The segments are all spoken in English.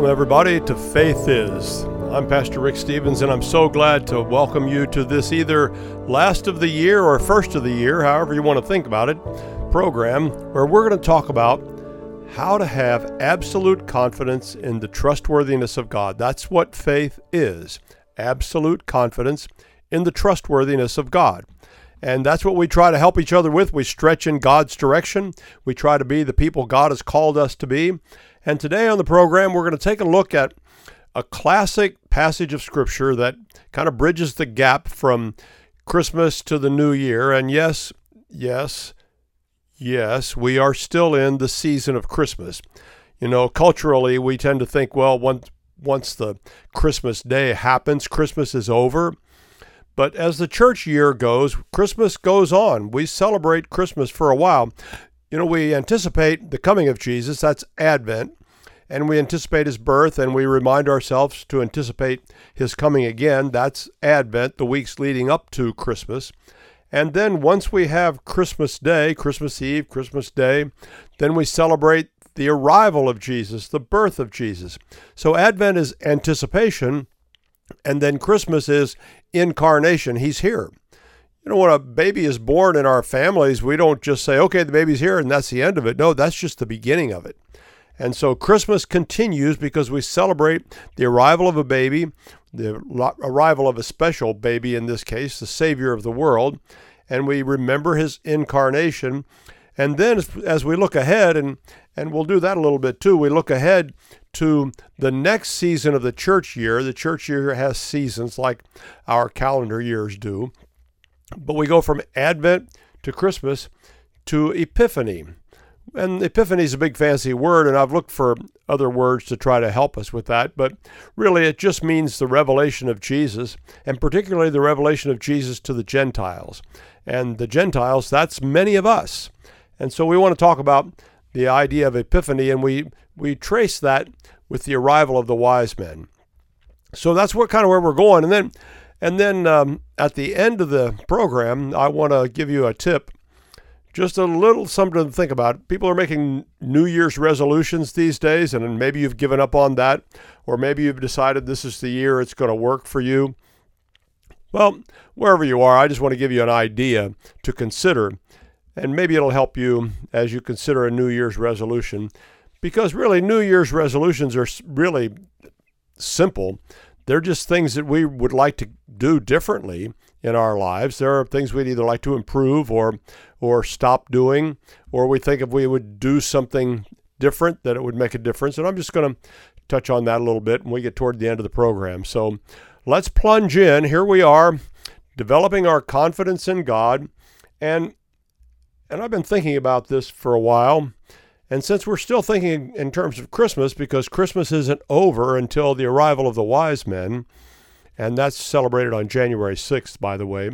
Welcome, everybody, to Faith Is. I'm Pastor Rick Stevens, and I'm so glad to welcome you to this either last of the year or first of the year, however you want to think about it, program where we're going to talk about how to have absolute confidence in the trustworthiness of God. That's what faith is absolute confidence in the trustworthiness of God. And that's what we try to help each other with. We stretch in God's direction. We try to be the people God has called us to be. And today on the program, we're going to take a look at a classic passage of Scripture that kind of bridges the gap from Christmas to the new year. And yes, yes, yes, we are still in the season of Christmas. You know, culturally, we tend to think, well, once, once the Christmas day happens, Christmas is over. But as the church year goes, Christmas goes on. We celebrate Christmas for a while. You know, we anticipate the coming of Jesus, that's Advent, and we anticipate his birth, and we remind ourselves to anticipate his coming again, that's Advent, the weeks leading up to Christmas. And then once we have Christmas Day, Christmas Eve, Christmas Day, then we celebrate the arrival of Jesus, the birth of Jesus. So Advent is anticipation, and then Christmas is incarnation. He's here. You know, when a baby is born in our families, we don't just say, okay, the baby's here and that's the end of it. No, that's just the beginning of it. And so Christmas continues because we celebrate the arrival of a baby, the arrival of a special baby in this case, the Savior of the world, and we remember his incarnation. And then as we look ahead, and, and we'll do that a little bit too, we look ahead to the next season of the church year. The church year has seasons like our calendar years do. But we go from Advent to Christmas to Epiphany. And Epiphany is a big fancy word, and I've looked for other words to try to help us with that. But really, it just means the revelation of Jesus, and particularly the revelation of Jesus to the Gentiles. And the Gentiles, that's many of us. And so we want to talk about the idea of Epiphany, and we, we trace that with the arrival of the wise men. So that's what kind of where we're going. And then and then um, at the end of the program, I want to give you a tip, just a little something to think about. People are making New Year's resolutions these days, and maybe you've given up on that, or maybe you've decided this is the year it's going to work for you. Well, wherever you are, I just want to give you an idea to consider, and maybe it'll help you as you consider a New Year's resolution. Because really, New Year's resolutions are really simple. They're just things that we would like to do differently in our lives. There are things we'd either like to improve or or stop doing, or we think if we would do something different that it would make a difference. And I'm just going to touch on that a little bit when we get toward the end of the program. So let's plunge in. Here we are, developing our confidence in God. And and I've been thinking about this for a while. And since we're still thinking in terms of Christmas, because Christmas isn't over until the arrival of the wise men, and that's celebrated on January 6th, by the way,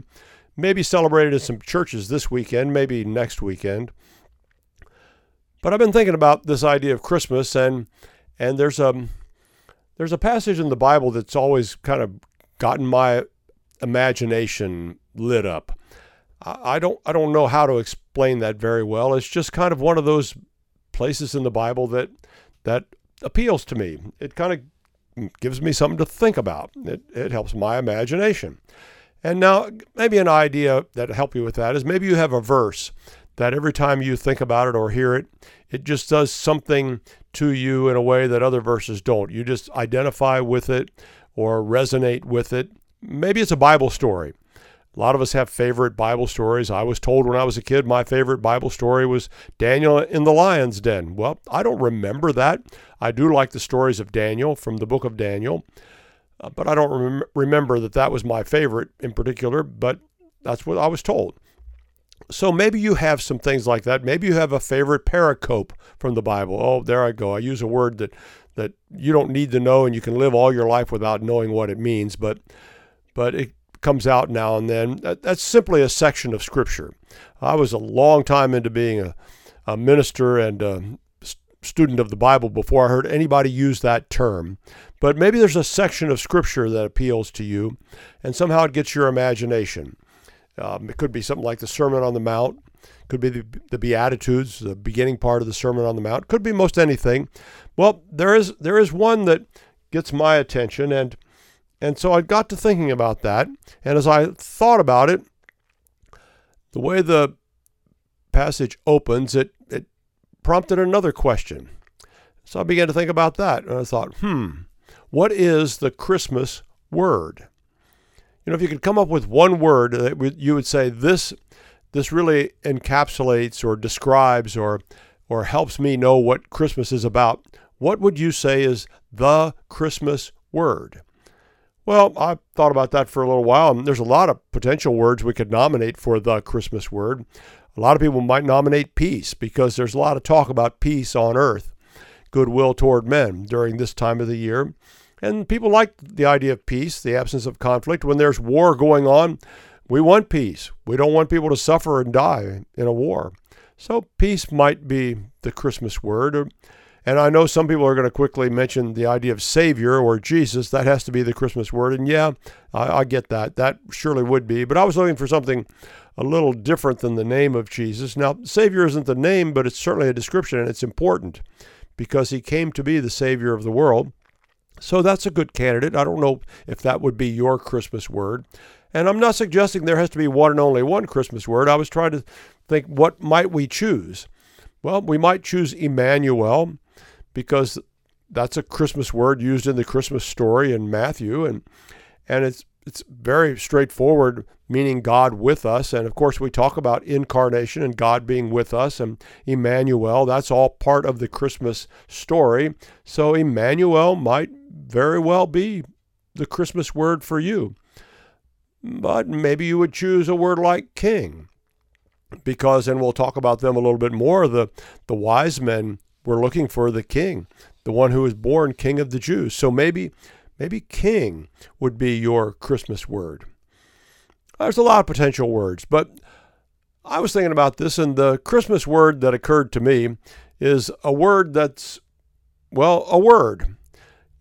maybe celebrated in some churches this weekend, maybe next weekend. But I've been thinking about this idea of Christmas, and and there's a there's a passage in the Bible that's always kind of gotten my imagination lit up. I don't I don't know how to explain that very well. It's just kind of one of those places in the Bible that that appeals to me. It kind of gives me something to think about. It, it helps my imagination. And now, maybe an idea that help you with that is maybe you have a verse that every time you think about it or hear it, it just does something to you in a way that other verses don't. You just identify with it or resonate with it. Maybe it's a Bible story. A lot of us have favorite Bible stories. I was told when I was a kid my favorite Bible story was Daniel in the lion's den. Well, I don't remember that. I do like the stories of Daniel from the book of Daniel, uh, but I don't rem- remember that that was my favorite in particular, but that's what I was told. So maybe you have some things like that. Maybe you have a favorite pericope from the Bible. Oh, there I go. I use a word that that you don't need to know and you can live all your life without knowing what it means, but but it comes out now and then. That's simply a section of Scripture. I was a long time into being a, a minister and a student of the Bible before I heard anybody use that term. But maybe there's a section of Scripture that appeals to you, and somehow it gets your imagination. Um, it could be something like the Sermon on the Mount. Could be the, the Beatitudes, the beginning part of the Sermon on the Mount. Could be most anything. Well, there is there is one that gets my attention, and and so I got to thinking about that. And as I thought about it, the way the passage opens, it it prompted another question. So I began to think about that, and I thought, hmm, what is the Christmas word? You know, if you could come up with one word that you would say this this really encapsulates or describes or or helps me know what Christmas is about, what would you say is the Christmas word? Well, I thought about that for a little while, and there's a lot of potential words we could nominate for the Christmas word. A lot of people might nominate peace because there's a lot of talk about peace on earth, goodwill toward men during this time of the year. And people like the idea of peace, the absence of conflict. When there's war going on, we want peace. We don't want people to suffer and die in a war. So peace might be the Christmas word. And I know some people are going to quickly mention the idea of Savior or Jesus. That has to be the Christmas word. And yeah, I, I, get that. That surely would be. But I was looking for something a little different than the name of Jesus. Now, Savior isn't the name, but it's certainly a description, and it's important because he came to be the Savior of the world. So that's a good candidate. I don't know if that would be your Christmas word. And I'm not suggesting there has to be one and only one Christmas word. I was trying to think what might we choose? Well, we might choose Emmanuel because that's a Christmas word used in the Christmas story in Matthew and and it's it's very straightforward meaning God with us and of course we talk about incarnation and God being with us and Emmanuel that's all part of the Christmas story so Emmanuel might very well be the Christmas word for you. But maybe you would choose a word like king, because, and we'll talk about them a little bit more, the, the wise men were looking for the king, the one who was born king of the Jews. So maybe, maybe king would be your Christmas word. There's a lot of potential words, but I was thinking about this, and the Christmas word that occurred to me is a word that's, well, a word.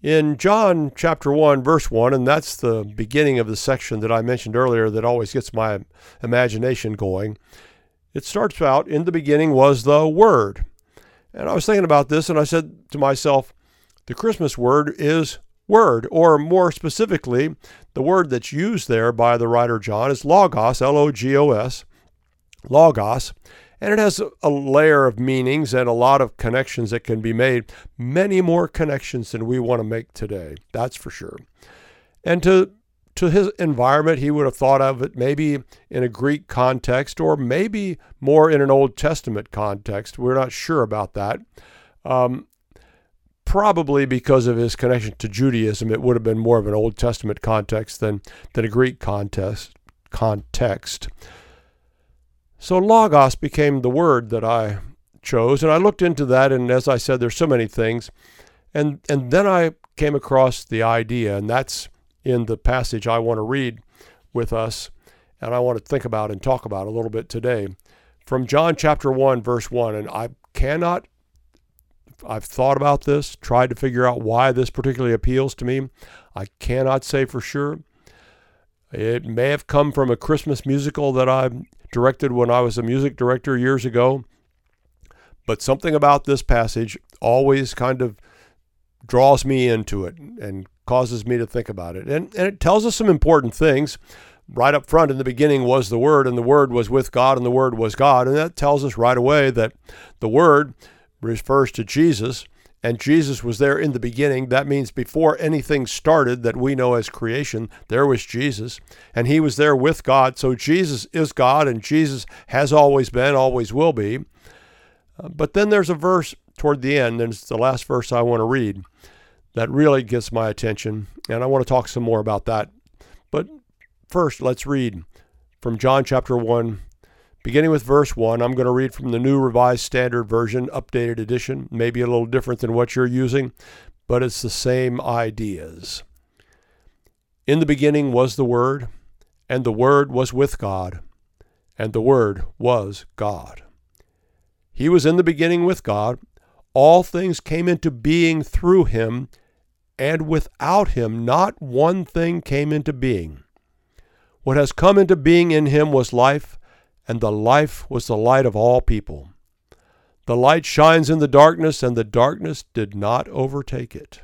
In John chapter 1, verse 1, and that's the beginning of the section that I mentioned earlier that always gets my imagination going, it starts out, In the beginning was the Word. And I was thinking about this and I said to myself, the Christmas word is word, or more specifically, the word that's used there by the writer John is logos, L O G O S, logos. And it has a layer of meanings and a lot of connections that can be made, many more connections than we want to make today, that's for sure. And to to his environment, he would have thought of it maybe in a Greek context or maybe more in an Old Testament context. We're not sure about that. Um, probably because of his connection to Judaism, it would have been more of an Old Testament context than, than a Greek context. context. So logos became the word that I chose, and I looked into that, and as I said, there's so many things, and and then I came across the idea, and that's in the passage I want to read with us, and I want to think about and talk about a little bit today, from John chapter one, verse one, and I cannot. I've thought about this, tried to figure out why this particularly appeals to me. I cannot say for sure. It may have come from a Christmas musical that I directed when I was a music director years ago. But something about this passage always kind of draws me into it and causes me to think about it. And, and it tells us some important things. Right up front in the beginning was the Word, and the Word was with God, and the Word was God. And that tells us right away that the Word refers to Jesus and Jesus was there in the beginning. That means before anything started that we know as creation, there was Jesus, and he was there with God. So Jesus is God, and Jesus has always been, always will be. Uh, but then there's a verse toward the end, and it's the last verse I want to read, that really gets my attention, and I want to talk some more about that. But first, let's read from John chapter 1, Beginning with verse 1, I'm going to read from the New Revised Standard Version, updated edition, maybe a little different than what you're using, but it's the same ideas. In the beginning was the Word, and the Word was with God, and the Word was God. He was in the beginning with God. All things came into being through him, and without him not one thing came into being. What has come into being in him was life and the life was the light of all people. The light shines in the darkness, and the darkness did not overtake it.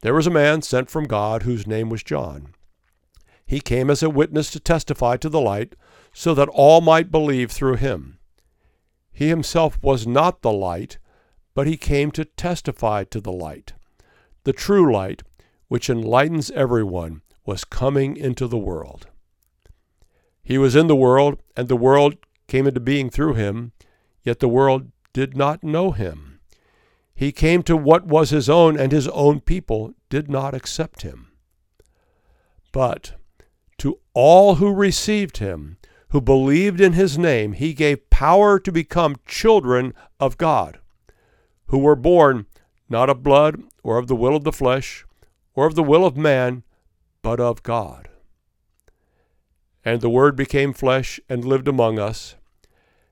There was a man sent from God whose name was John. He came as a witness to testify to the light, so that all might believe through him. He himself was not the light, but he came to testify to the light. The true light, which enlightens everyone, was coming into the world. He was in the world, and the world came into being through him, yet the world did not know him. He came to what was his own, and his own people did not accept him. But to all who received him, who believed in his name, he gave power to become children of God, who were born not of blood, or of the will of the flesh, or of the will of man, but of God. And the Word became flesh and lived among us.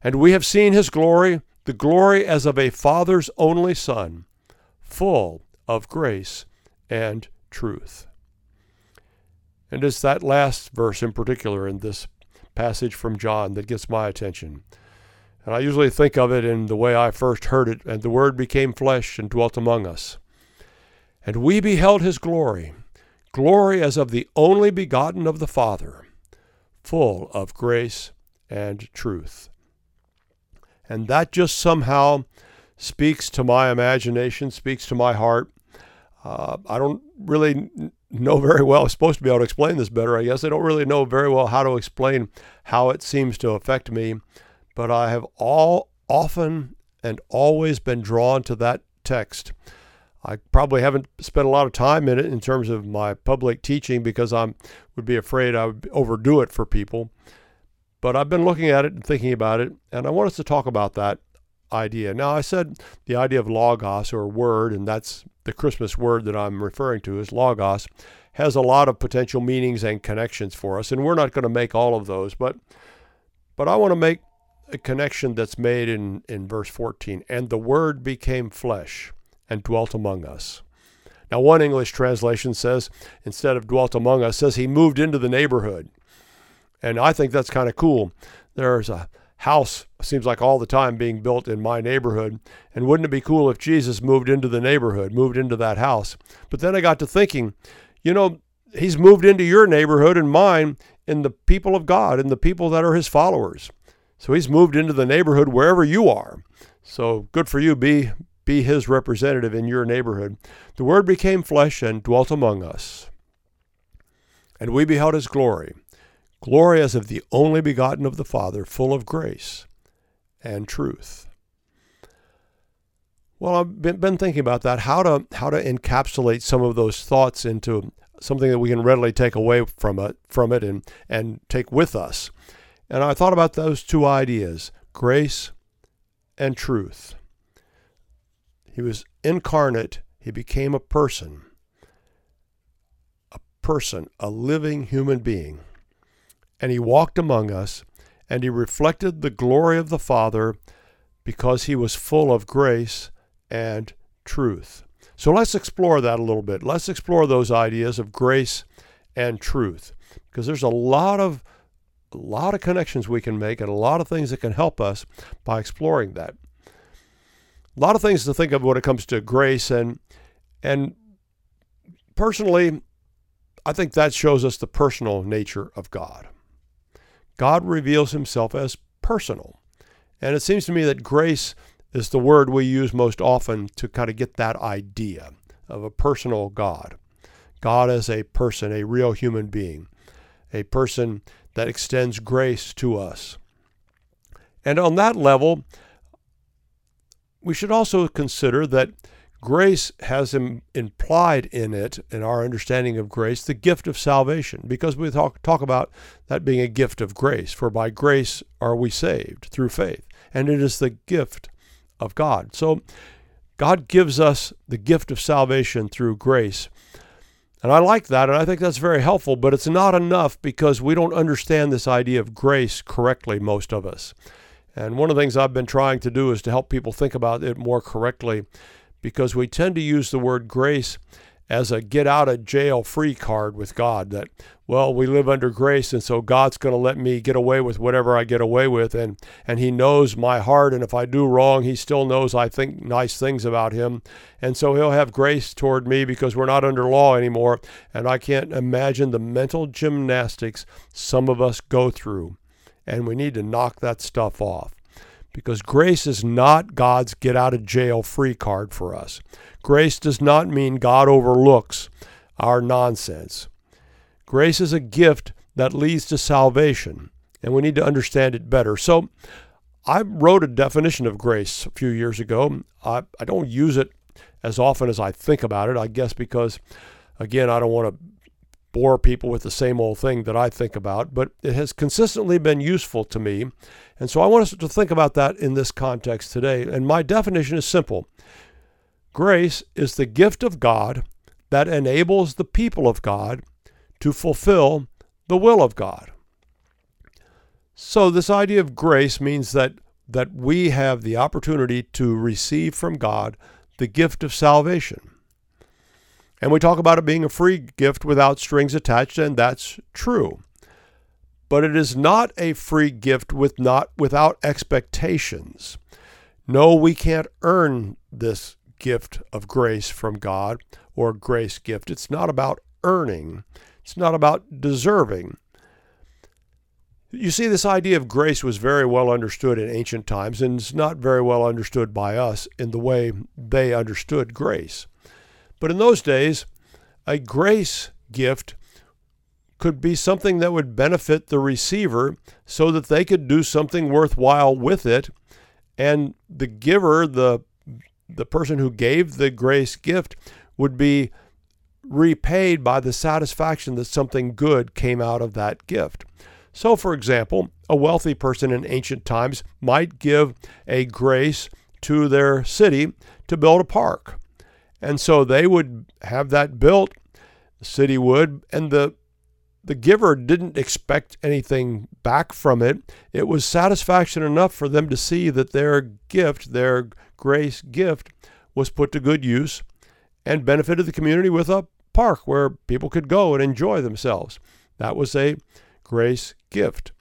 And we have seen his glory, the glory as of a Father's only Son, full of grace and truth. And it's that last verse in particular in this passage from John that gets my attention. And I usually think of it in the way I first heard it, and the Word became flesh and dwelt among us. And we beheld his glory, glory as of the only begotten of the Father full of grace and truth. And that just somehow speaks to my imagination, speaks to my heart. Uh, I don't really know very well. I'm supposed to be able to explain this better, I guess. I don't really know very well how to explain how it seems to affect me, but I have all often and always been drawn to that text. I probably haven't spent a lot of time in it in terms of my public teaching because I would be afraid I would overdo it for people. But I've been looking at it and thinking about it, and I want us to talk about that idea. Now, I said the idea of logos or word, and that's the Christmas word that I'm referring to is logos, has a lot of potential meanings and connections for us, and we're not going to make all of those, but but I want to make a connection that's made in, in verse 14. And the word became flesh and dwelt among us. Now, one English translation says, instead of dwelt among us, says he moved into the neighborhood. And I think that's kind of cool. There's a house, seems like all the time, being built in my neighborhood. And wouldn't it be cool if Jesus moved into the neighborhood, moved into that house? But then I got to thinking, you know, he's moved into your neighborhood and mine in the people of God and the people that are his followers. So he's moved into the neighborhood wherever you are. So good for you. Be be his representative in your neighborhood. The Word became flesh and dwelt among us. And we beheld his glory, glory as of the only begotten of the Father, full of grace and truth. Well, I've been, been thinking about that, how to how to encapsulate some of those thoughts into something that we can readily take away from it from it and, and take with us. And I thought about those two ideas, grace and truth. He was incarnate. He became a person. A person, a living human being. And he walked among us, and he reflected the glory of the Father because he was full of grace and truth. So let's explore that a little bit. Let's explore those ideas of grace and truth because there's a lot of a lot of connections we can make and a lot of things that can help us by exploring that a lot of things to think of when it comes to grace and and personally I think that shows us the personal nature of God. God reveals himself as personal. And it seems to me that grace is the word we use most often to kind of get that idea of a personal God. God as a person, a real human being, a person that extends grace to us. And on that level, we should also consider that grace has Im- implied in it, in our understanding of grace, the gift of salvation, because we talk, talk about that being a gift of grace. For by grace are we saved through faith, and it is the gift of God. So God gives us the gift of salvation through grace. And I like that, and I think that's very helpful, but it's not enough because we don't understand this idea of grace correctly, most of us. And one of the things I've been trying to do is to help people think about it more correctly because we tend to use the word grace as a get out of jail free card with God that, well, we live under grace, and so God's going to let me get away with whatever I get away with, and, and He knows my heart, and if I do wrong, He still knows I think nice things about Him, and so He'll have grace toward me because we're not under law anymore, and I can't imagine the mental gymnastics some of us go through, and we need to knock that stuff off because grace is not God's get out of jail free card for us. Grace does not mean God overlooks our nonsense. Grace is a gift that leads to salvation, and we need to understand it better. So, I wrote a definition of grace a few years ago. I, I don't use it as often as I think about it, I guess, because, again, I don't want to bore people with the same old thing that I think about, but it has consistently been useful to me. And so I want us to think about that in this context today. And my definition is simple grace is the gift of God that enables the people of God to fulfill the will of God. So this idea of grace means that that we have the opportunity to receive from God the gift of salvation. And we talk about it being a free gift without strings attached, and that's true. But it is not a free gift with not without expectations. No, we can't earn this gift of grace from God or grace gift. It's not about earning. It's not about deserving. You see, this idea of grace was very well understood in ancient times, and it's not very well understood by us in the way they understood grace. But in those days, a grace gift could be something that would benefit the receiver so that they could do something worthwhile with it. And the giver, the, the person who gave the grace gift, would be repaid by the satisfaction that something good came out of that gift. So, for example, a wealthy person in ancient times might give a grace to their city to build a park. And so they would have that built, the city would, and the the giver didn't expect anything back from it. It was satisfaction enough for them to see that their gift, their grace gift, was put to good use and benefited the community with a park where people could go and enjoy themselves. That was a grace gift.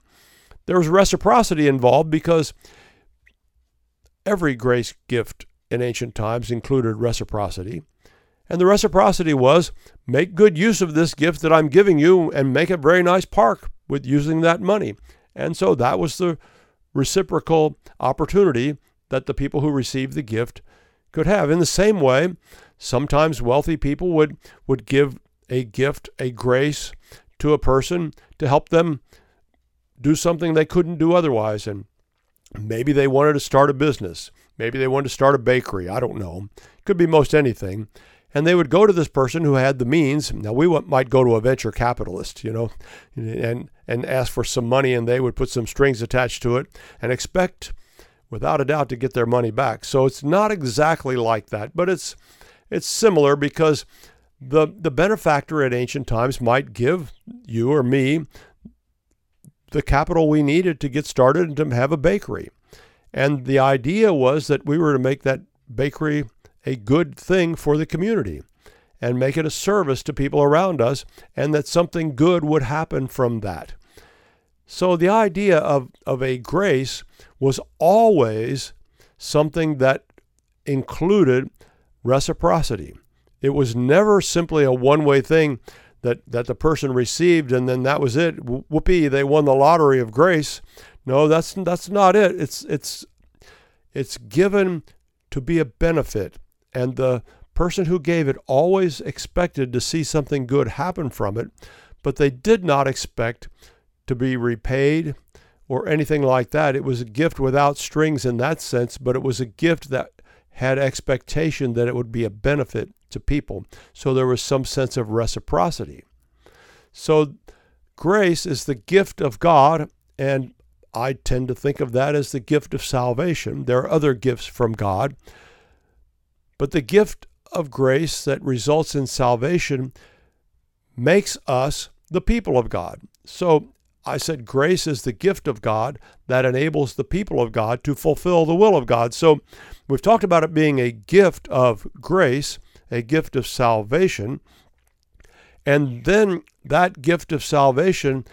There was reciprocity involved because every grace gift in ancient times included reciprocity. And the reciprocity was make good use of this gift that I'm giving you and make a very nice park with using that money. And so that was the reciprocal opportunity that the people who received the gift could have. In the same way, sometimes wealthy people would, would give a gift, a grace to a person to help them do something they couldn't do otherwise. And maybe they wanted to start a business. Maybe they wanted to start a bakery. I don't know. Could be most anything. And they would go to this person who had the means. Now we might go to a venture capitalist, you know, and and ask for some money, and they would put some strings attached to it and expect, without a doubt, to get their money back. So it's not exactly like that, but it's it's similar because the the benefactor at ancient times might give you or me the capital we needed to get started and to have a bakery. And the idea was that we were to make that bakery a good thing for the community and make it a service to people around us, and that something good would happen from that. So the idea of, of a grace was always something that included reciprocity. It was never simply a one way thing that, that the person received and then that was it. Whoopee, they won the lottery of grace. No, that's that's not it. It's it's it's given to be a benefit, and the person who gave it always expected to see something good happen from it, but they did not expect to be repaid or anything like that. It was a gift without strings in that sense, but it was a gift that had expectation that it would be a benefit to people. So there was some sense of reciprocity. So grace is the gift of God, and I tend to think of that as the gift of salvation. There are other gifts from God, but the gift of grace that results in salvation makes us the people of God. So I said grace is the gift of God that enables the people of God to fulfill the will of God. So we've talked about it being a gift of grace, a gift of salvation. And then that gift of salvation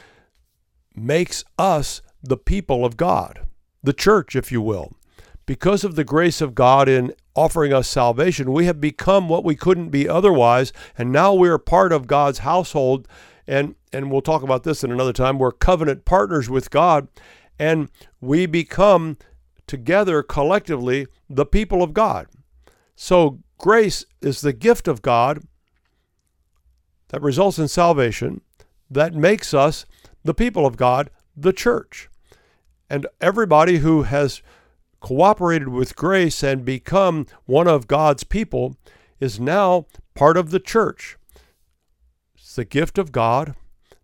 makes us the people of God, the church, if you will. Because of the grace of God in offering us salvation, we have become what we couldn't be otherwise, and now we are part of God's household. And, and we'll talk about this in another time. We're covenant partners with God, and we become together collectively the people of God. So, grace is the gift of God that results in salvation, that makes us the people of God, the church. And everybody who has cooperated with grace and become one of God's people is now part of the church. It's the gift of God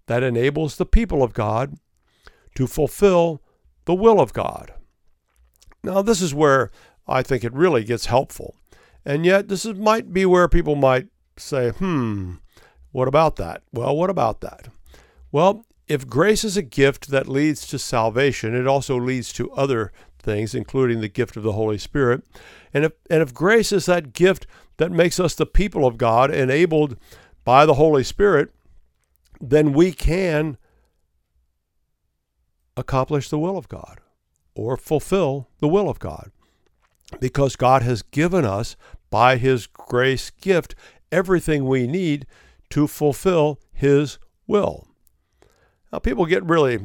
that enables the people of God to fulfill the will of God. Now, this is where I think it really gets helpful. And yet, this is, might be where people might say, hmm, what about that? Well, what about that? Well, if grace is a gift that leads to salvation, it also leads to other things, including the gift of the Holy Spirit. And if, and if grace is that gift that makes us the people of God, enabled by the Holy Spirit, then we can accomplish the will of God or fulfill the will of God. Because God has given us, by His grace gift, everything we need to fulfill His will. Now, people get really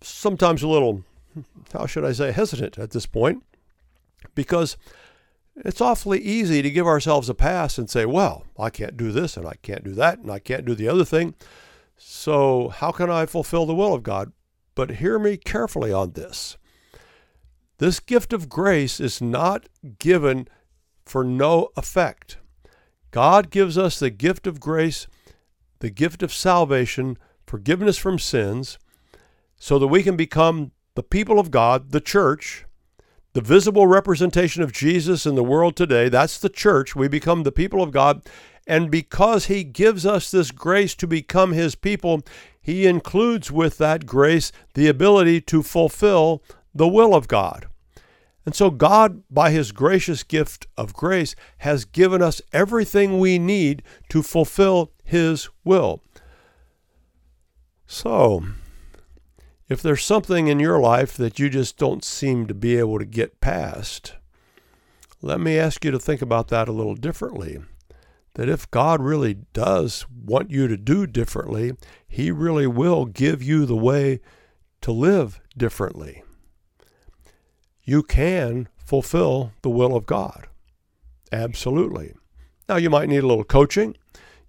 sometimes a little how should I say, hesitant at this point because it's awfully easy to give ourselves a pass and say, well, I can't do this and I can't do that and I can't do the other thing. So, how can I fulfill the will of God? But hear me carefully on this. This gift of grace is not given for no effect. God gives us the gift of grace, the gift of salvation, forgiveness from sins, so that we can become the people of God, the church, the visible representation of Jesus in the world today, that's the church. We become the people of God. And because He gives us this grace to become His people, He includes with that grace the ability to fulfill the will of God. And so, God, by His gracious gift of grace, has given us everything we need to fulfill His will. So, if there's something in your life that you just don't seem to be able to get past, let me ask you to think about that a little differently. That if God really does want you to do differently, He really will give you the way to live differently. You can fulfill the will of God. Absolutely. Now, you might need a little coaching.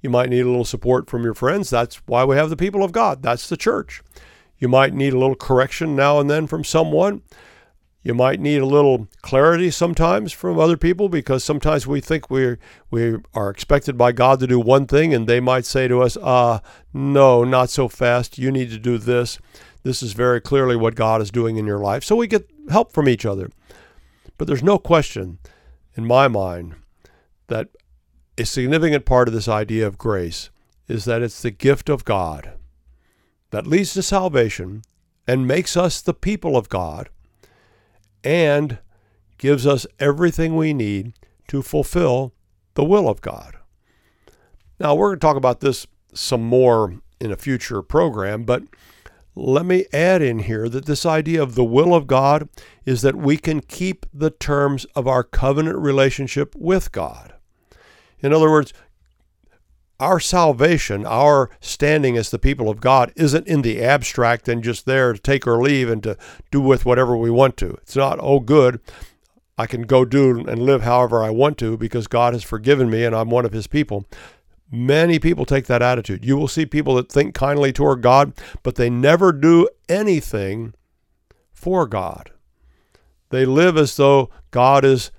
You might need a little support from your friends. That's why we have the people of God. That's the church. You might need a little correction now and then from someone. You might need a little clarity sometimes from other people because sometimes we think we we are expected by God to do one thing and they might say to us, "Uh, no, not so fast. You need to do this. This is very clearly what God is doing in your life." So we get help from each other. But there's no question in my mind that a significant part of this idea of grace is that it's the gift of God that leads to salvation and makes us the people of God and gives us everything we need to fulfill the will of God. Now, we're going to talk about this some more in a future program, but let me add in here that this idea of the will of God is that we can keep the terms of our covenant relationship with God. In other words, our salvation, our standing as the people of God, isn't in the abstract and just there to take or leave and to do with whatever we want to. It's not, oh, good, I can go do and live however I want to because God has forgiven me and I'm one of his people. Many people take that attitude. You will see people that think kindly toward God, but they never do anything for God. They live as though God is,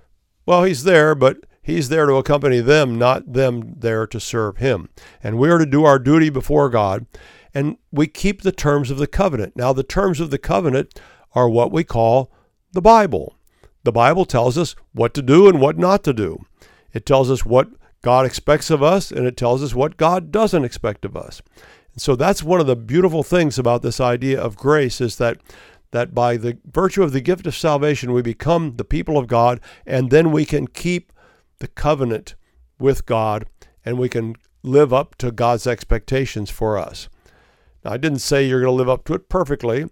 well, he's there, but He's there to accompany them, not them there to serve Him. And we are to do our duty before God, and we keep the terms of the covenant. Now, the terms of the covenant are what we call the Bible. The Bible tells us what to do and what not to do. It tells us what God expects of us, and it tells us what God doesn't expect of us. And so that's one of the beautiful things about this idea of grace is that that by the virtue of the gift of salvation we become the people of God and then we can keep the covenant with God and we can live up to God's expectations for us. Now, I didn't say you're going to live up to it perfectly.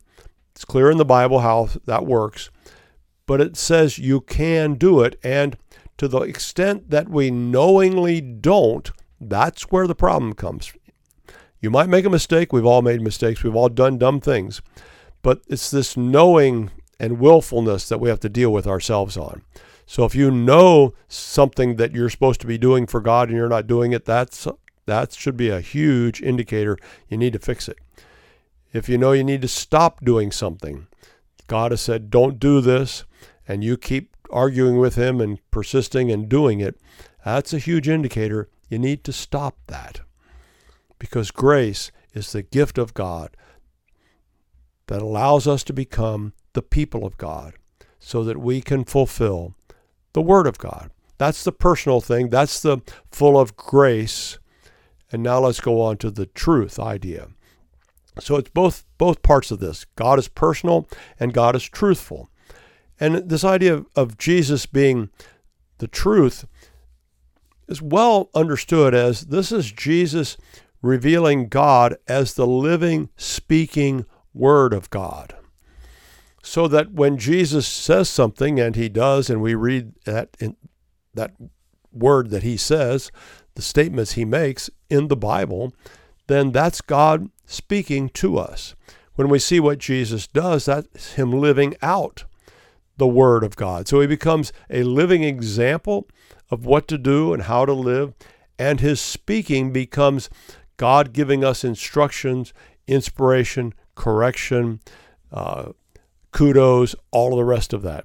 It's clear in the Bible how that works. But it says you can do it. And to the extent that we knowingly don't, that's where the problem comes. You might make a mistake. We've all made mistakes. We've all done dumb things. But it's this knowing and willfulness that we have to deal with ourselves on. So if you know something that you're supposed to be doing for God and you're not doing it, that's that should be a huge indicator you need to fix it. If you know you need to stop doing something, God has said, don't do this, and you keep arguing with Him and persisting and doing it, that's a huge indicator you need to stop that. Because grace is the gift of God that allows us to become the people of God so that we can fulfill the Word of God. That's the personal thing. That's the full of grace. And now let's go on to the truth idea. So it's both both parts of this. God is personal and God is truthful. And this idea of, of Jesus being the truth is well understood as this is Jesus revealing God as the living, speaking Word of God. So that when Jesus says something, and he does, and we read that, in, that word that he says, the statements he makes in the Bible, then that's God speaking to us. When we see what Jesus does, that's him living out the Word of God. So he becomes a living example of what to do and how to live, and his speaking becomes God giving us instructions, inspiration, correction, uh, kudos, all of the rest of that.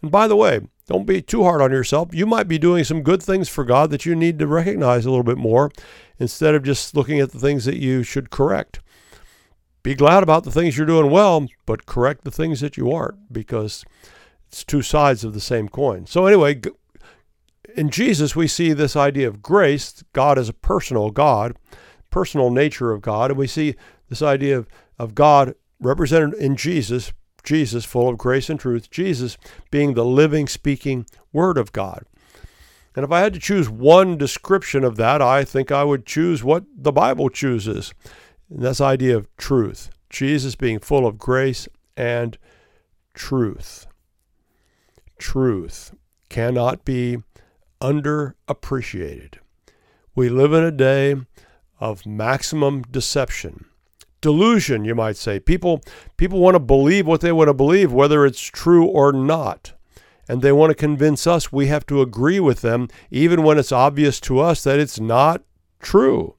And by the way, don't be too hard on yourself. You might be doing some good things for God that you need to recognize a little bit more instead of just looking at the things that you should correct. Be glad about the things you're doing well, but correct the things that you aren't because it's two sides of the same coin. So, anyway, in Jesus, we see this idea of grace. God is a personal God, personal nature of God. And we see this idea of, of God represented in Jesus, Jesus full of grace and truth, Jesus being the living, speaking Word of God. And if I had to choose one description of that, I think I would choose what the Bible chooses. And that's the idea of truth. Jesus being full of grace and truth. Truth cannot be underappreciated. We live in a day of maximum deception. Delusion, you might say. People people want to believe what they want to believe whether it's true or not. And they want to convince us we have to agree with them even when it's obvious to us that it's not true.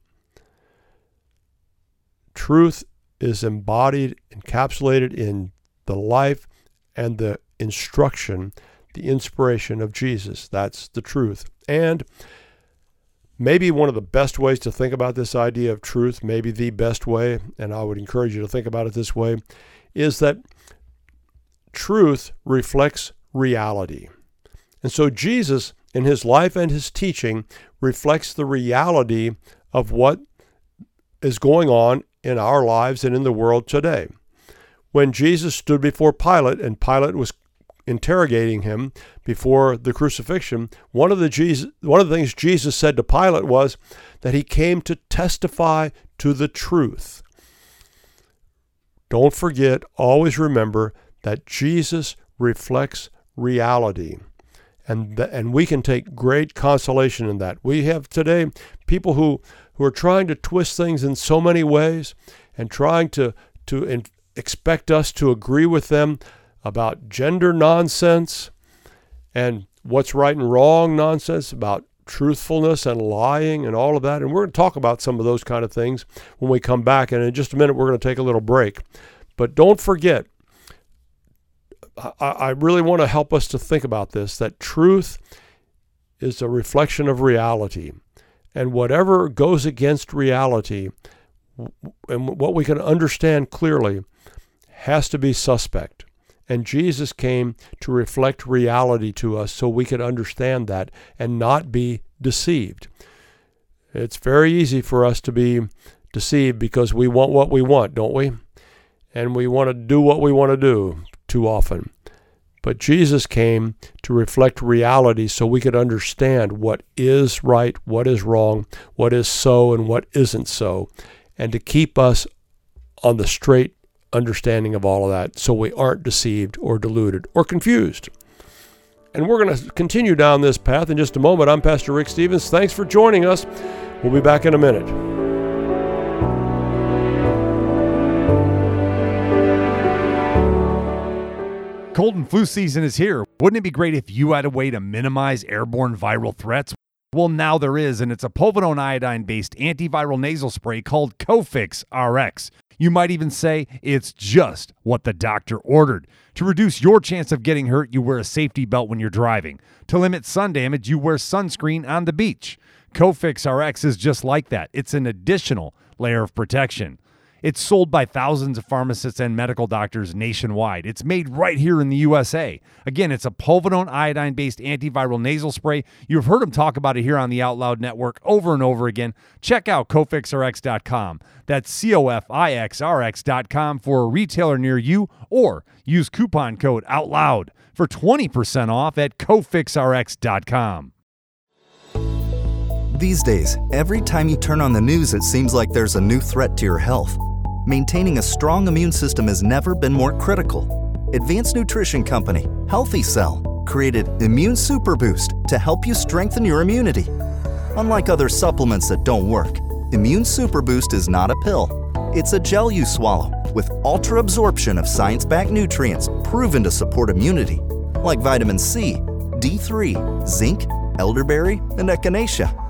Truth is embodied, encapsulated in the life and the instruction, the inspiration of Jesus. That's the truth. And maybe one of the best ways to think about this idea of truth, maybe the best way, and I would encourage you to think about it this way, is that truth reflects reality. And so Jesus, in his life and his teaching, reflects the reality of what is going on in our lives and in the world today. When Jesus stood before Pilate and Pilate was interrogating him before the crucifixion, one of the Jesus, one of the things Jesus said to Pilate was that he came to testify to the truth. Don't forget, always remember that Jesus reflects reality. And, and we can take great consolation in that. We have today people who, who are trying to twist things in so many ways and trying to, to in- expect us to agree with them about gender nonsense and what's right and wrong nonsense, about truthfulness and lying and all of that. And we're going to talk about some of those kind of things when we come back. And in just a minute, we're going to take a little break. But don't forget, I, really want to help us to think about this that truth is a reflection of reality. And whatever goes against reality, and what we can understand clearly, has to be suspect. And Jesus came to reflect reality to us so we could understand that and not be deceived. It's very easy for us to be deceived because we want what we want, don't we? And we want to do what we want to do too often. But Jesus came to reflect reality so we could understand what is right, what is wrong, what is so, and what isn't so, and to keep us on the straight understanding of all of that so we aren't deceived or deluded or confused. And we're going to continue down this path in just a moment. I'm Pastor Rick Stevens. Thanks for joining us. We'll be back in a minute. Cold and flu season is here. Wouldn't it be great if you had a way to minimize airborne viral threats? Well, now there is, and it's a povidone iodine based antiviral nasal spray called Cofix RX. You might even say it's just what the doctor ordered. To reduce your chance of getting hurt, you wear a safety belt when you're driving. To limit sun damage, you wear sunscreen on the beach. Cofix RX is just like that. It's an additional layer of protection. It's sold by thousands of pharmacists and medical doctors nationwide. It's made right here in the USA. Again, it's a povidone iodine based antiviral nasal spray. You've heard him talk about it here on the Out Loud Network over and over again. Check out cofixrx.com. That's C O F I X R X.com for a retailer near you or use coupon code OUTLOUD for 20% off at cofixrx.com. These days, every time you turn on the news, it seems like there's a new threat to your health. Maintaining a strong immune system has never been more critical. Advanced nutrition company, Healthy Cell, created Immune Super Boost to help you strengthen your immunity. Unlike other supplements that don't work, Immune Super Boost is not a pill. It's a gel you swallow with ultra absorption of science backed nutrients proven to support immunity, like vitamin C, D3, zinc, elderberry, and echinacea.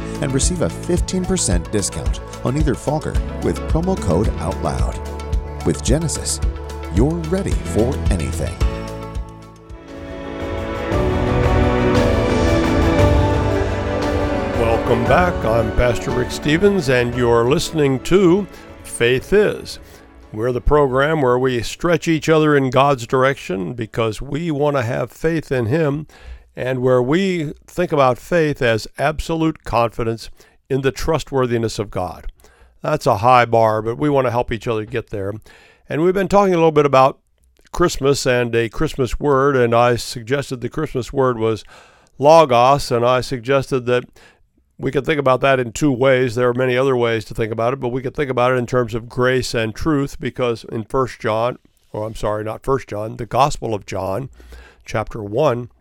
and receive a 15% discount on either Fogger with promo code OUTLOUD. With Genesis, you're ready for anything. Welcome back. I'm Pastor Rick Stevens, and you're listening to Faith Is. We're the program where we stretch each other in God's direction because we want to have faith in Him, and where we think about faith as absolute confidence in the trustworthiness of God. That's a high bar, but we want to help each other get there. And we've been talking a little bit about Christmas and a Christmas word, and I suggested the Christmas word was logos, and I suggested that we could think about that in two ways. There are many other ways to think about it, but we could think about it in terms of grace and truth because in First John, or I'm sorry, not First John, the Gospel of John, chapter 1,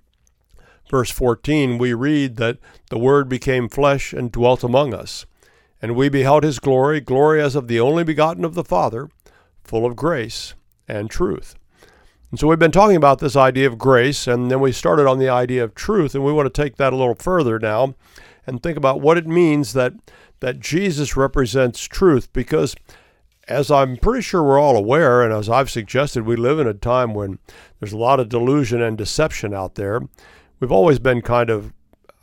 verse 14, we read that the Word became flesh and dwelt among us. And we beheld his glory, glory as of the only begotten of the Father, full of grace and truth. And so we've been talking about this idea of grace, and then we started on the idea of truth, and we want to take that a little further now and think about what it means that that Jesus represents truth because as I'm pretty sure we're all aware and as I've suggested we live in a time when there's a lot of delusion and deception out there. We've always been kind of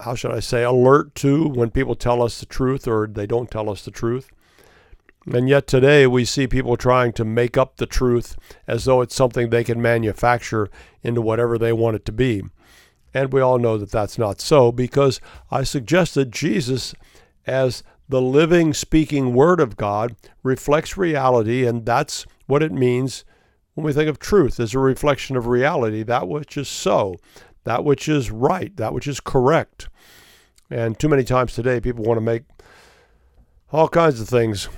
how should I say alert to when people tell us the truth or they don't tell us the truth. And yet today we see people trying to make up the truth as though it's something they can manufacture into whatever they want it to be. And we all know that that's not so because I suggested Jesus as the living, speaking Word of God reflects reality, and that's what it means when we think of truth as a reflection of reality, that which is so, that which is right, that which is correct. And too many times today, people want to make all kinds of things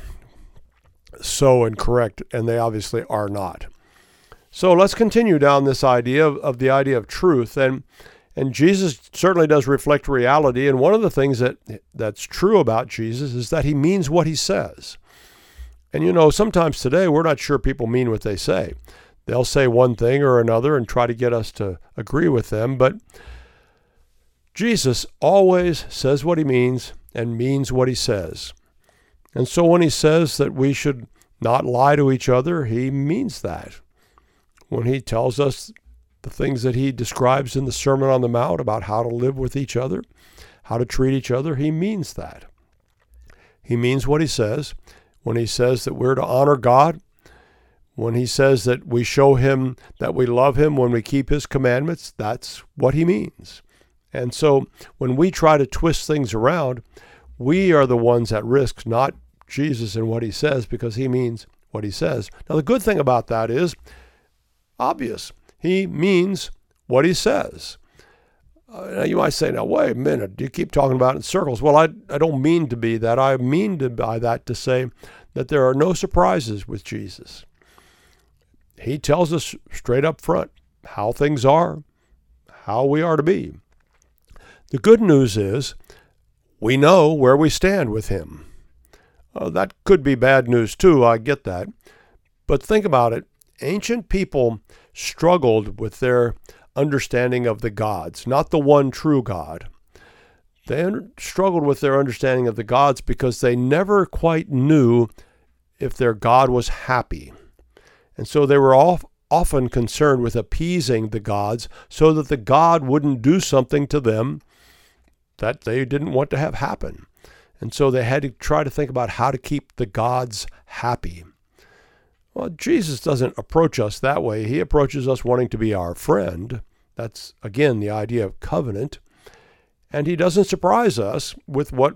so incorrect, and they obviously are not. So let's continue down this idea of, of the idea of truth. And And Jesus certainly does reflect reality. And one of the things that that's true about Jesus is that he means what he says. And you know, sometimes today we're not sure people mean what they say. They'll say one thing or another and try to get us to agree with them, but Jesus always says what he means and means what he says. And so when he says that we should not lie to each other, he means that. When he tells us the things that he describes in the Sermon on the Mount about how to live with each other, how to treat each other, he means that. He means what he says. When he says that we're to honor God, when he says that we show him that we love him when we keep his commandments, that's what he means. And so when we try to twist things around, we are the ones at risk, not Jesus and what he says, because he means what he says. Now, the good thing about that is obvious. He means what he says. Uh, now you might say, now wait a minute, you keep talking about it in circles. Well, I, I don't mean to be that. I mean to by that to say that there are no surprises with Jesus. He tells us straight up front how things are, how we are to be. The good news is we know where we stand with him. Uh, that could be bad news too, I get that. But think about it. Ancient people struggled with their understanding of the gods, not the one true God. They struggled with their understanding of the gods because they never quite knew if their God was happy. And so they were often concerned with appeasing the gods so that the God wouldn't do something to them that they didn't want to have happen. And so they had to try to think about how to keep the gods happy. Well, Jesus doesn't approach us that way. He approaches us wanting to be our friend. That's, again, the idea of covenant. And he doesn't surprise us with what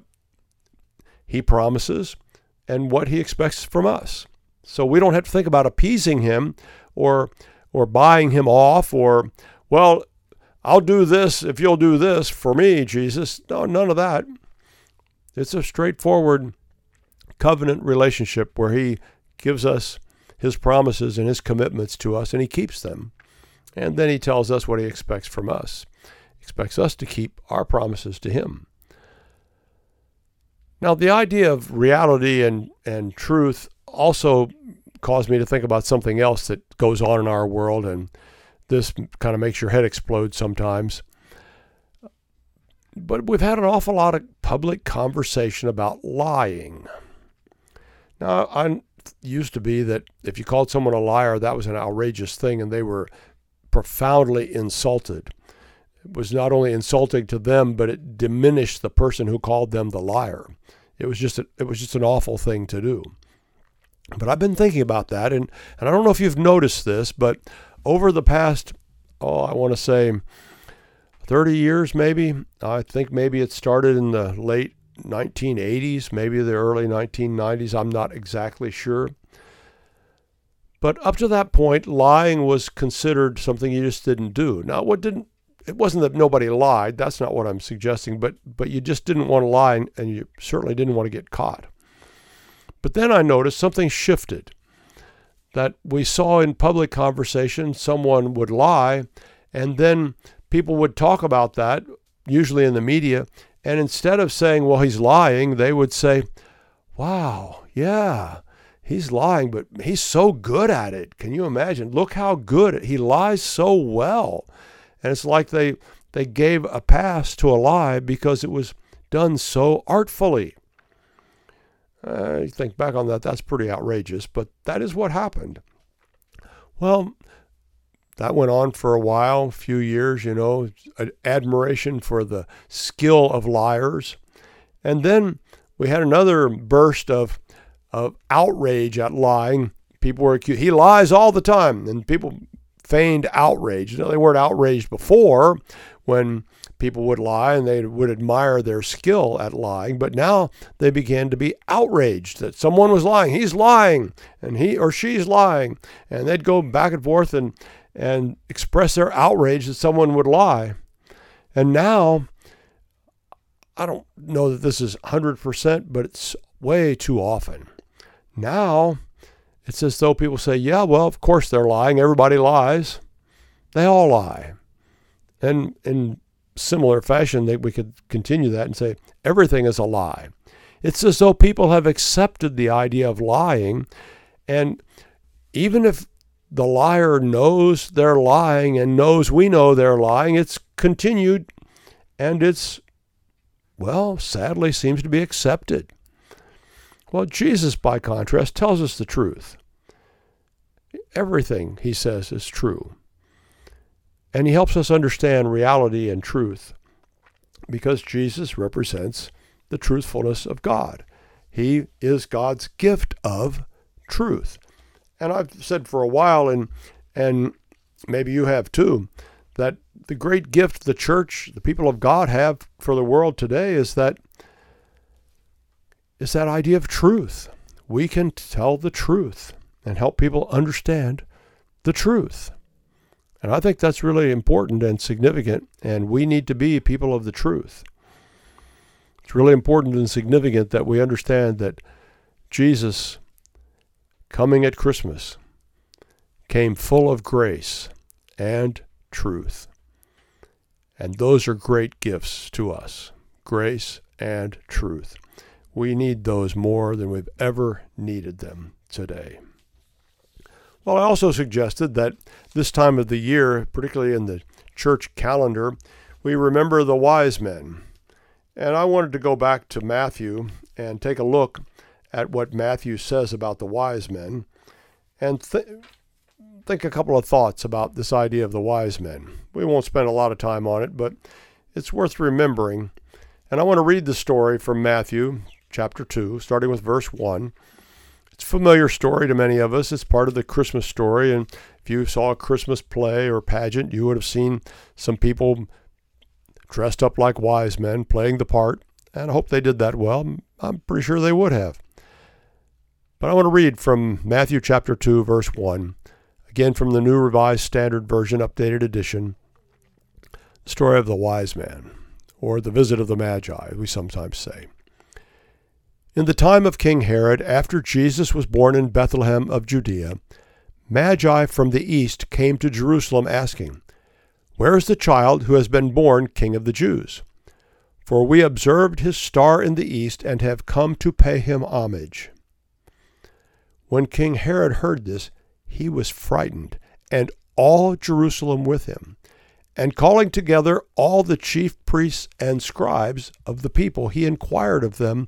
he promises and what he expects from us. So we don't have to think about appeasing him or or buying him off or well, I'll do this if you'll do this for me, Jesus. No, none of that. It's a straightforward covenant relationship where he gives us his promises and his commitments to us and he keeps them. And then he tells us what he expects from us. He expects us to keep our promises to him. Now, the idea of reality and, and truth also caused me to think about something else that goes on in our world, and this kind of makes your head explode sometimes. But we've had an awful lot of public conversation about lying. Now, I used to be that if you called someone a liar, that was an outrageous thing, and they were profoundly insulted. It was not only insulting to them, but it diminished the person who called them the liar. It was just a, it was just an awful thing to do. But I've been thinking about that, and, and I don't know if you've noticed this, but over the past, oh, I want to say 30 years maybe, I think maybe it started in the late 1980s, maybe the early 1990s, I'm not exactly sure. But up to that point, lying was considered something you just didn't do. Now, what didn't it wasn't that nobody lied. That's not what I'm suggesting. But but you just didn't want to lie, and you certainly didn't want to get caught. But then I noticed something shifted. That we saw in public conversation, someone would lie, and then people would talk about that, usually in the media, and instead of saying, well, he's lying, they would say, wow, yeah, he's lying, but he's so good at it. Can you imagine? Look how good he lies so well. And it's like they they gave a pass to a lie because it was done so artfully. Uh, you think back on that, that's pretty outrageous, but that is what happened. Well, that went on for a while, a few years, you know, admiration for the skill of liars. And then we had another burst of, of outrage at lying. People were accused, he lies all the time. And people feigned outrage. You know, they weren't outraged before when people would lie and they would admire their skill at lying, but now they began to be outraged that someone was lying. He's lying and he or she's lying. And they'd go back and forth and, and express their outrage that someone would lie. And now, I don't know that this is 100%, but it's way too often. Now, it's as though people say, yeah, well, of course they're lying. Everybody lies. They all lie. And, and similar fashion, that we could continue that and say everything is a lie. It's as though people have accepted the idea of lying, and even if the liar knows they're lying and knows we know they're lying, it's continued and it's, well, sadly seems to be accepted. Well, Jesus, by contrast, tells us the truth. Everything he says is true. And he helps us understand reality and truth because Jesus represents the truthfulness of God. He is God's gift of truth. And I've said for a while, and and maybe you have too, that the great gift the church, the people of God have for the world today is that is that idea of truth. We can tell the truth and help people understand the truth. And I think that's really important and significant, and we need to be people of the truth. It's really important and significant that we understand that Jesus, coming at Christmas, came full of grace and truth. And those are great gifts to us grace and truth. We need those more than we've ever needed them today. Well, I also suggested that this time of the year, particularly in the church calendar, we remember the wise men. And I wanted to go back to Matthew and take a look at what Matthew says about the wise men and th- think a couple of thoughts about this idea of the wise men. We won't spend a lot of time on it, but it's worth remembering. And I want to read the story from Matthew chapter 2, starting with verse 1. It's a familiar story to many of us. It's part of the Christmas story. And if you saw a Christmas play or pageant, you would have seen some people dressed up like wise men playing the part. And I hope they did that well. I'm pretty sure they would have. But I want to read from Matthew chapter 2, verse 1, again from the New Revised Standard Version, updated edition. The story of the wise man, or the visit of the Magi, we sometimes say. In the time of King Herod, after Jesus was born in Bethlehem of Judea, Magi from the east came to Jerusalem asking, Where is the child who has been born King of the Jews? For we observed his star in the east and have come to pay him homage. When King Herod heard this, he was frightened, and all Jerusalem with him. And calling together all the chief priests and scribes of the people, he inquired of them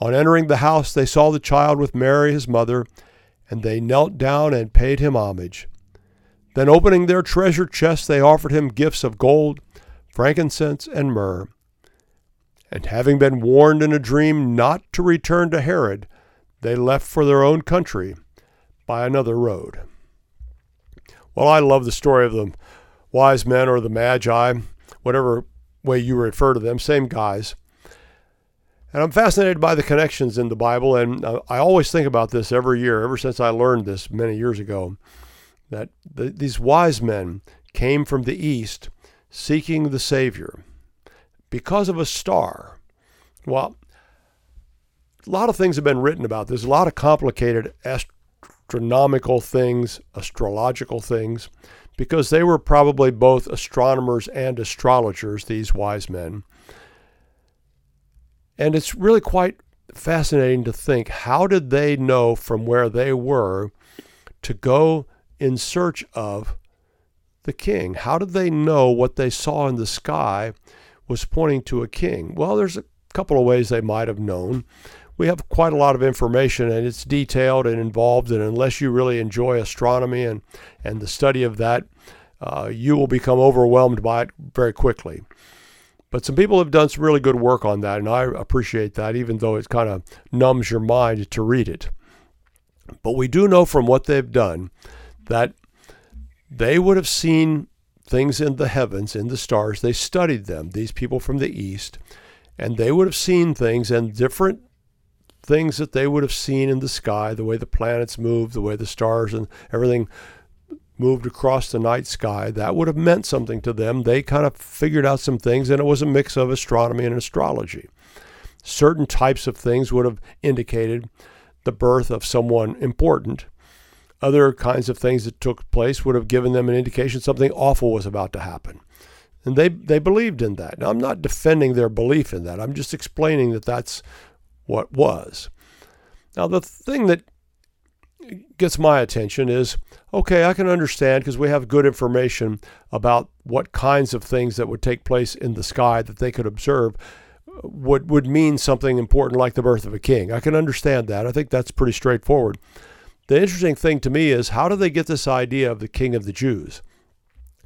On entering the house, they saw the child with Mary, his mother, and they knelt down and paid him homage. Then, opening their treasure chests, they offered him gifts of gold, frankincense, and myrrh. And having been warned in a dream not to return to Herod, they left for their own country by another road. Well, I love the story of the wise men or the magi, whatever way you refer to them, same guys. And I'm fascinated by the connections in the Bible, and uh, I always think about this every year, ever since I learned this many years ago, that the, these wise men came from the east seeking the Savior because of a star. Well, a lot of things have been written about this, a lot of complicated astronomical things, astrological things, because they were probably both astronomers and astrologers, these wise men. And it's really quite fascinating to think how did they know from where they were to go in search of the king? How did they know what they saw in the sky was pointing to a king? Well, there's a couple of ways they might have known. We have quite a lot of information and it's detailed and involved, and unless you really enjoy astronomy and, and the study of that, uh, you will become overwhelmed by it very quickly. But some people have done some really good work on that, and I appreciate that, even though it kind of numbs your mind to read it. But we do know from what they've done that they would have seen things in the heavens, in the stars. They studied them, these people from the east, and they would have seen things and different things that they would have seen in the sky, the way the planets moved, the way the stars and everything moved across the night sky. That would have meant something to them. They kind of figured out some things, and it was a mix of astronomy and astrology. Certain types of things would have indicated the birth of someone important other kinds of things that took place would have given them an indication something awful was about to happen. And they, they believed in that. Now, I'm not defending their belief in that. I'm just explaining that that's what was. Now, the thing that gets my attention is okay, I can understand because we have good information about what kinds of things that would take place in the sky that they could observe would, would mean something important like the birth of a king. I can understand that. I think that's pretty straightforward. The interesting thing to me is how do they get this idea of the king of the Jews?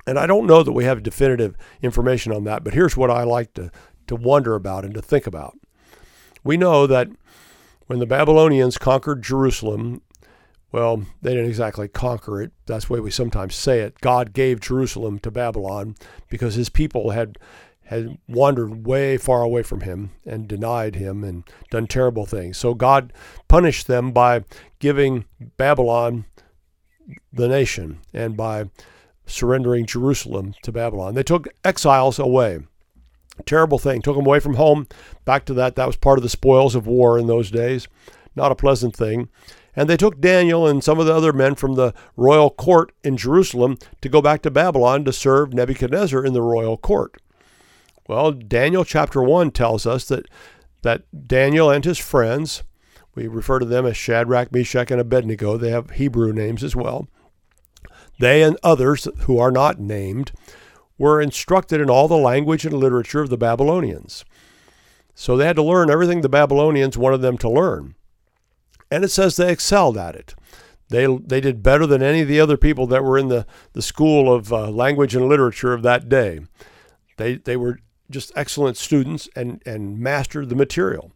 And I don't know that we have definitive information on that, but here's what I like to, to wonder about and to think about. We know that when the Babylonians conquered Jerusalem, well, they didn't exactly conquer it. That's the way we sometimes say it. God gave Jerusalem to Babylon because his people had had wandered way far away from him and denied him and done terrible things. So God punished them by giving Babylon the nation and by surrendering Jerusalem to Babylon. They took exiles away. Terrible thing. Took them away from home. Back to that. That was part of the spoils of war in those days. Not a pleasant thing. And they took Daniel and some of the other men from the royal court in Jerusalem to go back to Babylon to serve Nebuchadnezzar in the royal court. Well, Daniel chapter 1 tells us that, that Daniel and his friends, we refer to them as Shadrach, Meshach, and Abednego, they have Hebrew names as well. They and others who are not named were instructed in all the language and literature of the Babylonians. So they had to learn everything the Babylonians wanted them to learn. And it says they excelled at it. They, they did better than any of the other people that were in the, the school of uh, language and literature of that day. They, they were just excellent students and, and mastered the material,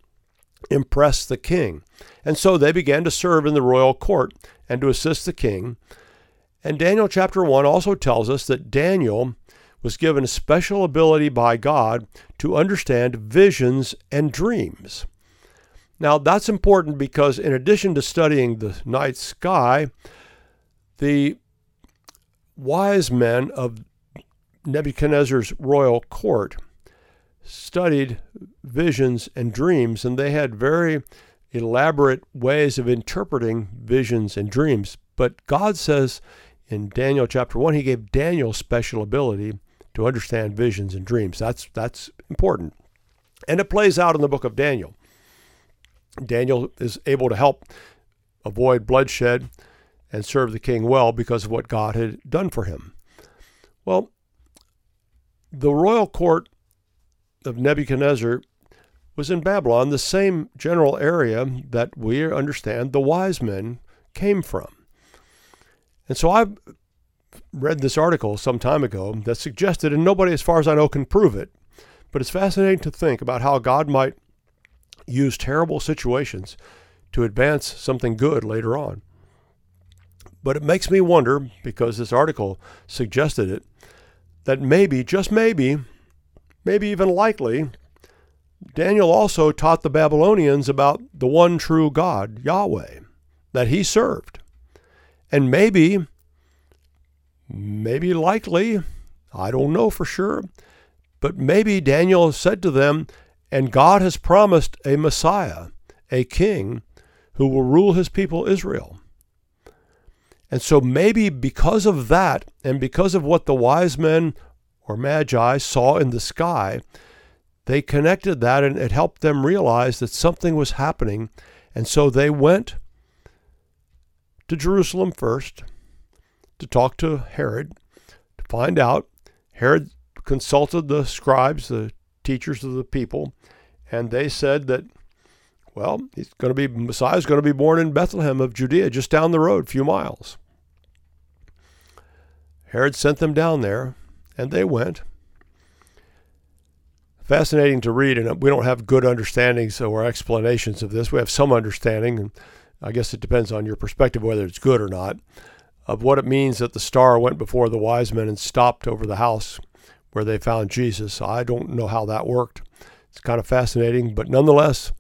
impressed the king. And so they began to serve in the royal court and to assist the king. And Daniel chapter 1 also tells us that Daniel was given a special ability by God to understand visions and dreams. Now, that's important because in addition to studying the night sky, the wise men of Nebuchadnezzar's royal court studied visions and dreams, and they had very elaborate ways of interpreting visions and dreams. But God says in Daniel chapter 1, He gave Daniel special ability to understand visions and dreams. That's, that's important. And it plays out in the book of Daniel. Daniel is able to help avoid bloodshed and serve the king well because of what God had done for him. Well, the royal court of Nebuchadnezzar was in Babylon, the same general area that we understand the wise men came from. And so I read this article some time ago that suggested, and nobody, as far as I know, can prove it, but it's fascinating to think about how God might use terrible situations to advance something good later on. But it makes me wonder, because this article suggested it, that maybe, just maybe, maybe even likely, Daniel also taught the Babylonians about the one true God, Yahweh, that he served. And maybe, maybe likely, I don't know for sure, but maybe Daniel said to them, and God has promised a Messiah, a king, who will rule his people Israel. And so maybe because of that, and because of what the wise men or magi saw in the sky, they connected that and it helped them realize that something was happening. And so they went to Jerusalem first to talk to Herod to find out. Herod consulted the scribes, the teachers of the people, and they said that, well, he's going to be Messiah is going to be born in Bethlehem of Judea, just down the road, a few miles. Herod sent them down there, and they went. Fascinating to read, and we don't have good understandings or explanations of this. We have some understanding, and I guess it depends on your perspective whether it's good or not, of what it means that the star went before the wise men and stopped over the house where they found Jesus. I don't know how that worked. It's kind of fascinating, but nonetheless,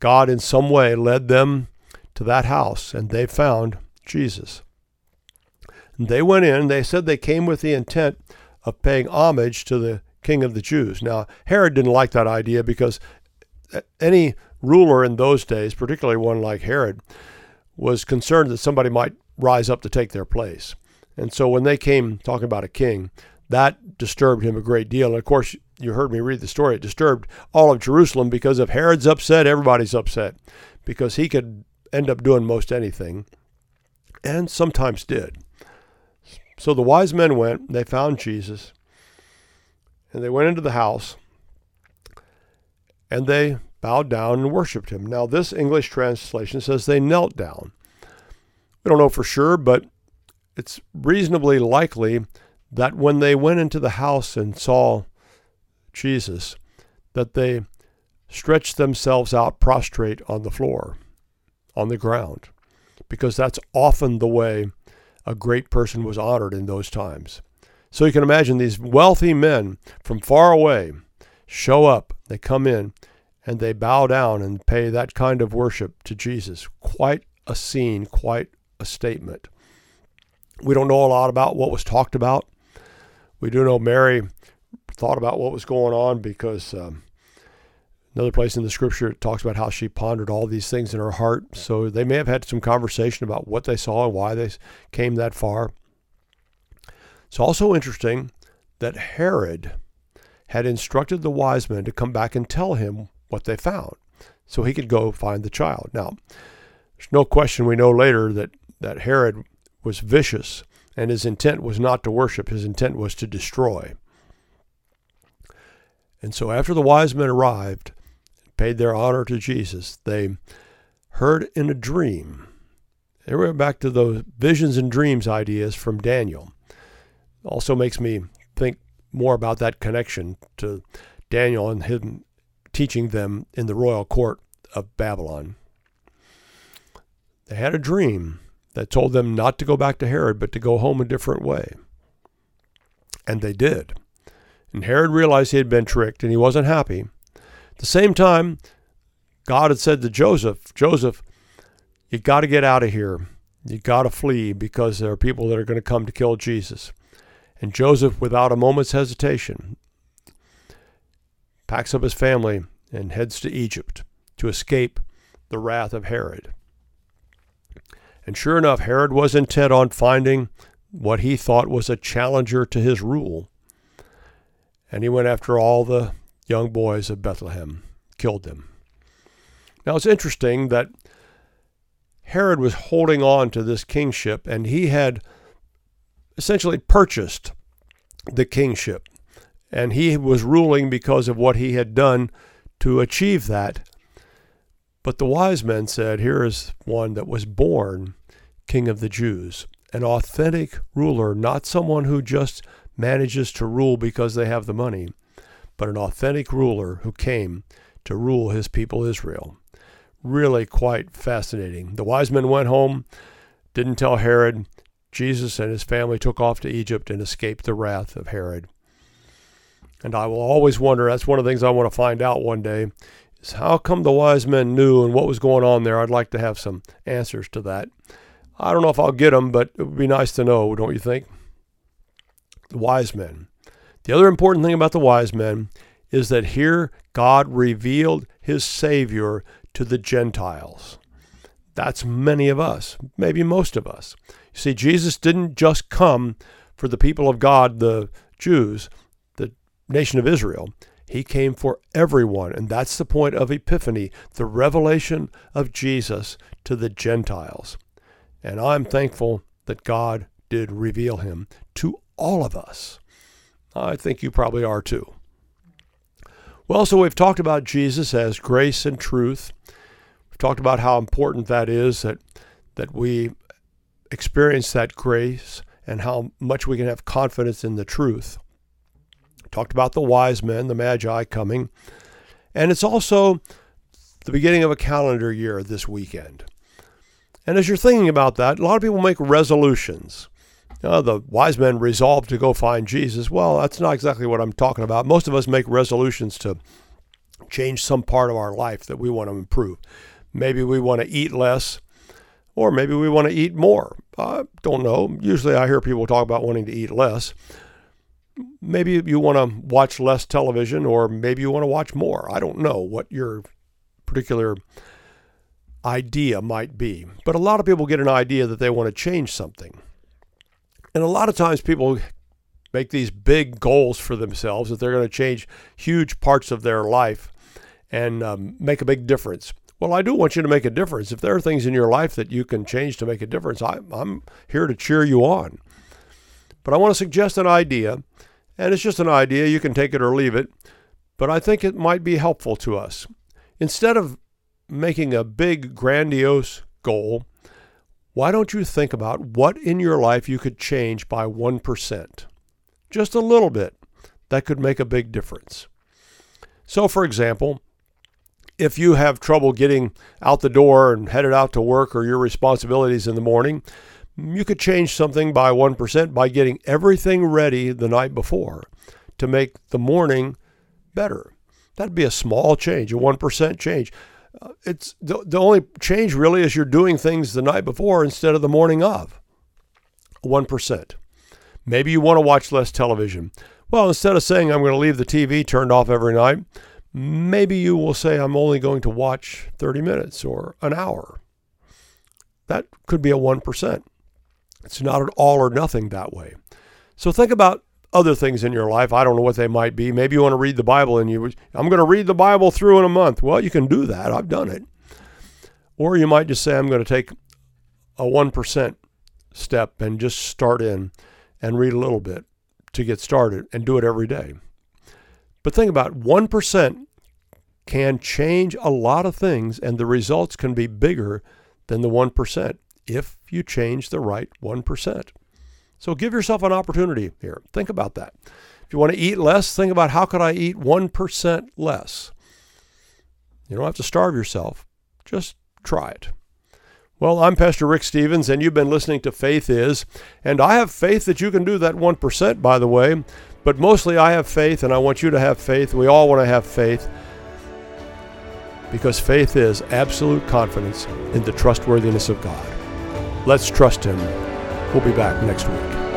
God in some way led them to that house and they found Jesus. And they went in, they said they came with the intent of paying homage to the king of the Jews. Now, Herod didn't like that idea because any ruler in those days, particularly one like Herod, was concerned that somebody might rise up to take their place. And so when they came talking about a king, that disturbed him a great deal. And of course, you heard me read the story. It disturbed all of Jerusalem because if Herod's upset, everybody's upset because he could end up doing most anything and sometimes did. So the wise men went, they found Jesus, and they went into the house and they bowed down and worshiped him. Now, this English translation says they knelt down. We don't know for sure, but it's reasonably likely that when they went into the house and saw Jesus, that they stretched themselves out prostrate on the floor, on the ground, because that's often the way a great person was honored in those times. So you can imagine these wealthy men from far away show up, they come in, and they bow down and pay that kind of worship to Jesus. Quite a scene, quite a statement. We don't know a lot about what was talked about. We do know Mary thought about what was going on because um, another place in the scripture it talks about how she pondered all these things in her heart. So they may have had some conversation about what they saw and why they came that far. It's also interesting that Herod had instructed the wise men to come back and tell him what they found so he could go find the child. Now, there's no question we know later that, that Herod was vicious and his intent was not to worship, his intent was to destroy. And so after the wise men arrived and paid their honor to Jesus, they heard in a dream. They went back to those visions and dreams ideas from Daniel. Also makes me think more about that connection to Daniel and him teaching them in the royal court of Babylon. They had a dream that told them not to go back to Herod, but to go home a different way. And they did. And Herod realized he had been tricked and he wasn't happy. At the same time, God had said to Joseph, Joseph, you got to get out of here. You got to flee because there are people that are going to come to kill Jesus. And Joseph, without a moment's hesitation, packs up his family and heads to Egypt to escape the wrath of Herod. And sure enough, Herod was intent on finding what he thought was a challenger to his rule. And he went after all the young boys of Bethlehem, killed them. Now it's interesting that Herod was holding on to this kingship, and he had essentially purchased the kingship and he was ruling because of what he had done to achieve that. But the wise men said, Here is one that was born king of the Jews, an authentic ruler, not someone who just manages to rule because they have the money, but an authentic ruler who came to rule his people Israel. Really quite fascinating. The wise men went home, didn't tell Herod. Jesus and his family took off to Egypt and escaped the wrath of Herod. And I will always wonder, that's one of the things I want to find out one day, how come the wise men knew and what was going on there? I'd like to have some answers to that. I don't know if I'll get them, but it would be nice to know, don't you think? The wise men. The other important thing about the wise men is that here God revealed his Savior to the Gentiles. That's many of us, maybe most of us. You see, Jesus didn't just come for the people of God, the Jews, the nation of Israel. He came for everyone, and that's the point of Epiphany, the revelation of Jesus to the Gentiles. And I'm thankful that God did reveal him to all of us. I think you probably are too. Well, so we've talked about Jesus as grace and truth. We've talked about how important that is that that we experience that grace and how much we can have confidence in the truth. Talked about the wise men, the magi coming. And it's also the beginning of a calendar year this weekend. And as you're thinking about that, a lot of people make resolutions. Uh, the wise men resolved to go find Jesus. Well, that's not exactly what I'm talking about. Most of us make resolutions to change some part of our life that we want to improve. Maybe we want to eat less, or maybe we want to eat more. I don't know. Usually I hear people talk about wanting to eat less. Maybe you want to watch less television, or maybe you want to watch more. I don't know what your particular idea might be. But a lot of people get an idea that they want to change something. And a lot of times people make these big goals for themselves that they're going to change huge parts of their life and um, make a big difference. Well, I do want you to make a difference. If there are things in your life that you can change to make a difference, I, I'm here to cheer you on. But I want to suggest an idea, and it's just an idea. You can take it or leave it, but I think it might be helpful to us. Instead of making a big, grandiose goal, why don't you think about what in your life you could change by 1%? Just a little bit. That could make a big difference. So, for example, if you have trouble getting out the door and headed out to work or your responsibilities in the morning, you could change something by 1% by getting everything ready the night before to make the morning better. That'd be a small change, a 1% change uh, it's the, the only change really is you're doing things the night before instead of the morning of. 1%. Maybe you want to watch less television. Well, instead of saying I'm going to leave the TV turned off every night, maybe you will say I'm only going to watch 30 minutes or an hour. That could be a 1%. It's not an all or nothing that way. So think about other things in your life. I don't know what they might be. Maybe you want to read the Bible and you, I'm going to read the Bible through in a month. Well, you can do that. I've done it. Or you might just say, I'm going to take a 1% step and just start in and read a little bit to get started and do it every day. But think about 1% can change a lot of things and the results can be bigger than the 1% you change the right 1%. So give yourself an opportunity here. Think about that. If you want to eat less, think about how could I eat 1% less? You don't have to starve yourself. Just try it. Well, I'm Pastor Rick Stevens, and you've been listening to Faith Is. And I have faith that you can do that 1%, by the way. But mostly I have faith, and I want you to have faith. We all want to have faith because faith is absolute confidence in the trustworthiness of God. Let's trust Him We'll be back next week.